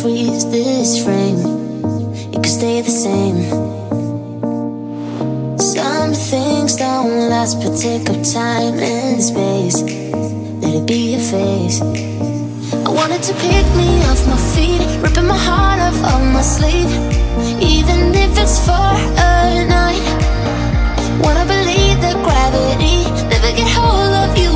freeze this frame, it could stay the same. Some things don't last, but take up time and space. Let it be your face. I wanted to pick me off my feet, ripping my heart off of my sleeve, even if it's for a night. Wanna believe that gravity never get hold of you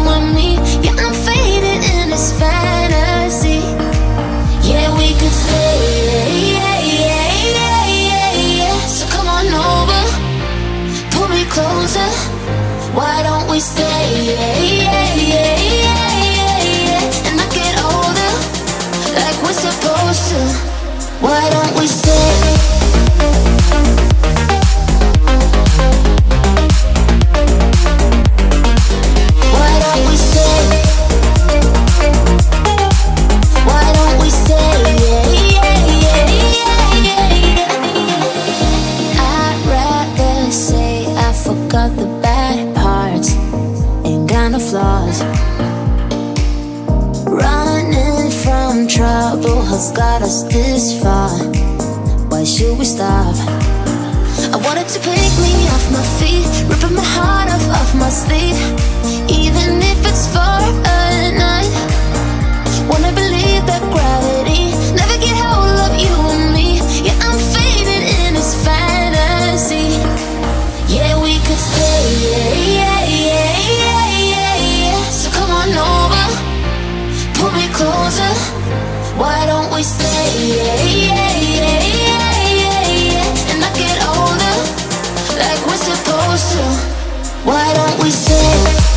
Why don't we stay? Has got us this far. Why should we stop? I wanted to pick me off my feet, ripping my heart off of my sleeve, even if it's for Why don't we stay?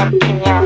something else.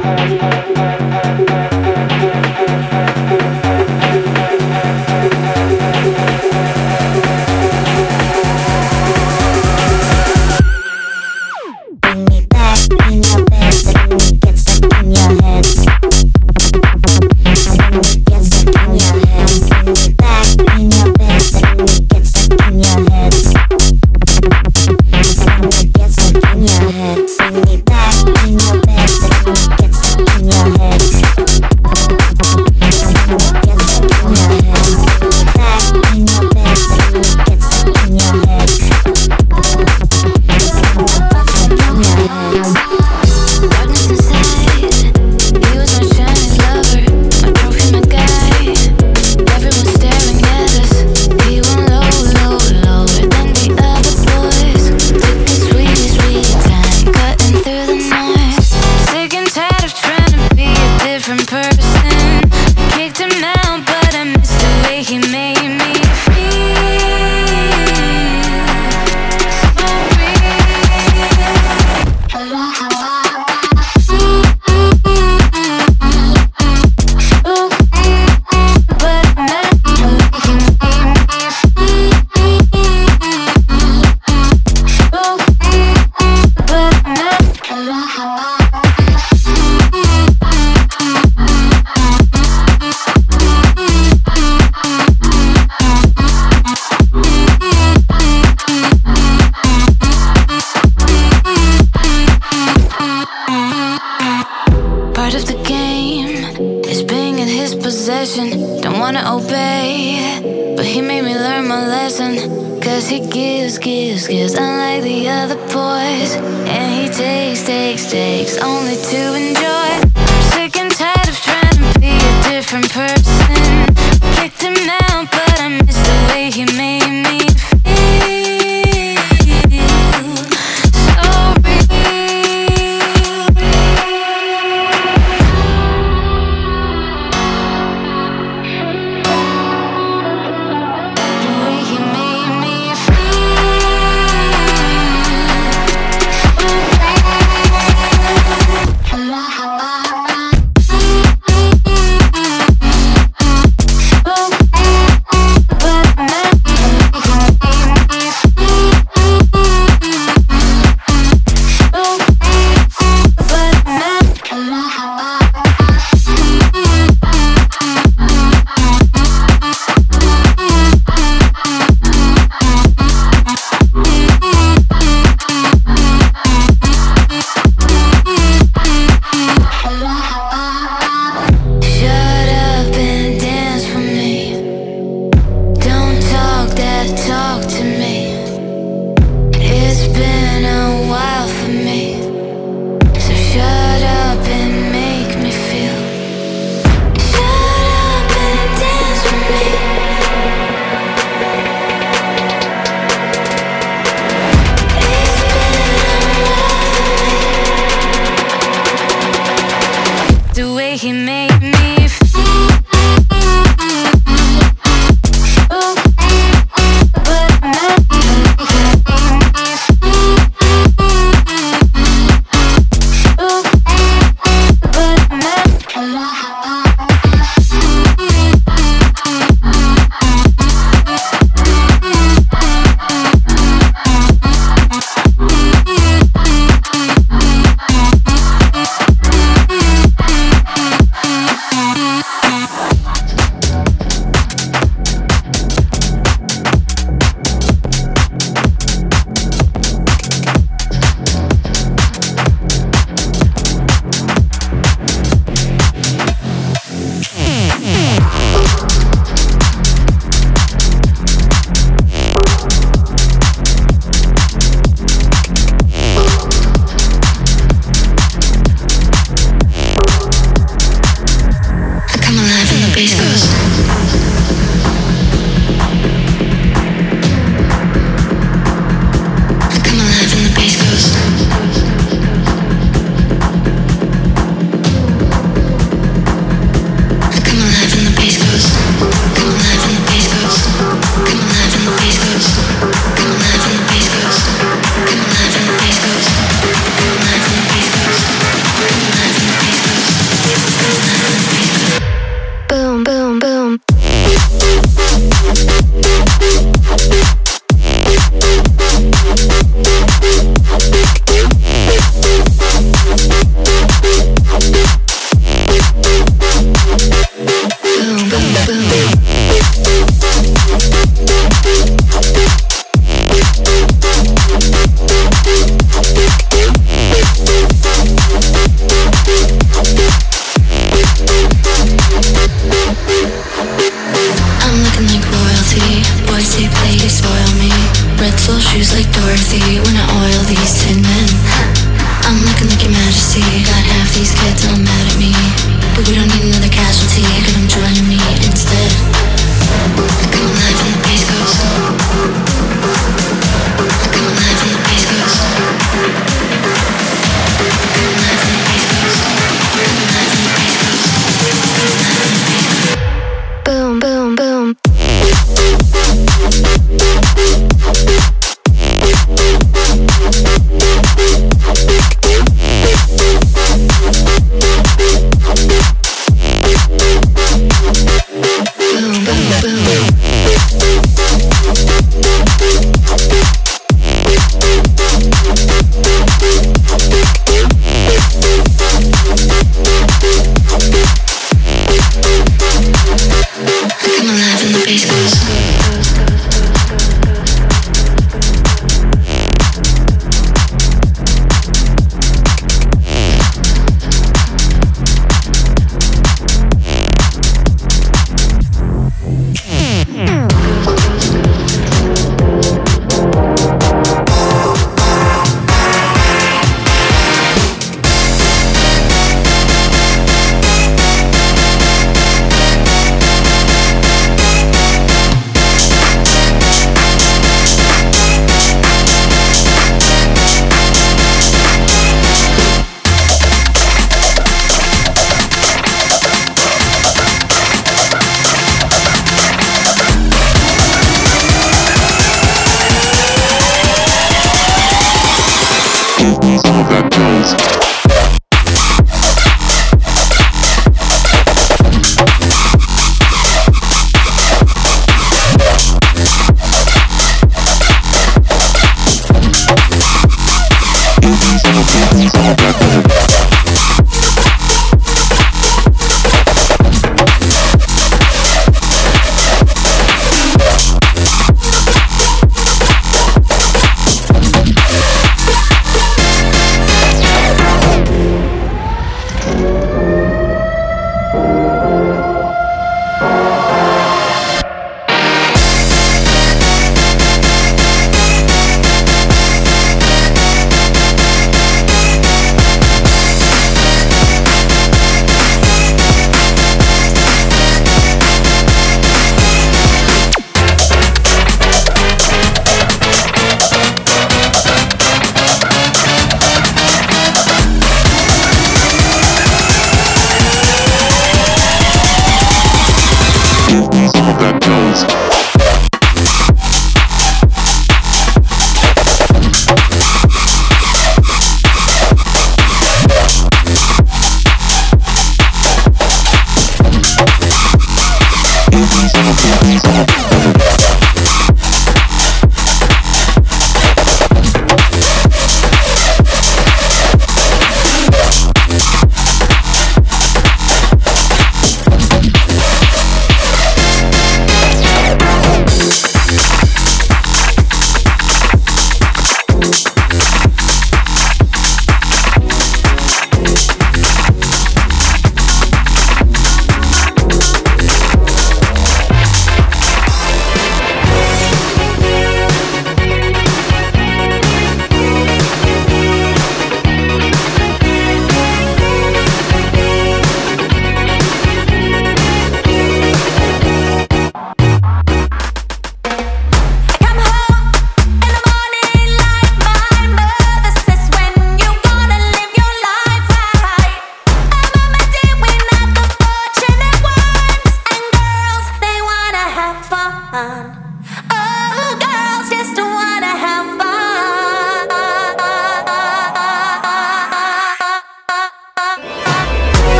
gives, gives, gives, unlike the other boys. And he takes, takes, takes, only to enjoy. I'm sick and tired of trying to be a different person. Kicked him out, but I miss the way he made me.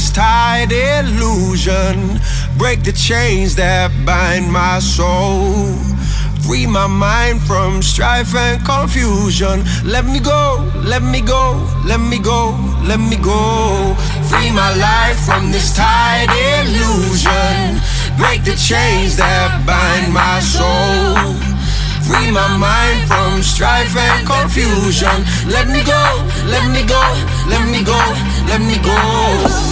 This tired illusion. Break the chains that bind my soul. Free my mind from strife and confusion. Let me go, let me go, let me go, let me go. Free my life from this tired illusion. Break the chains that bind my soul. Free my mind from strife and confusion. Let me go, let me go, let me go, let me go.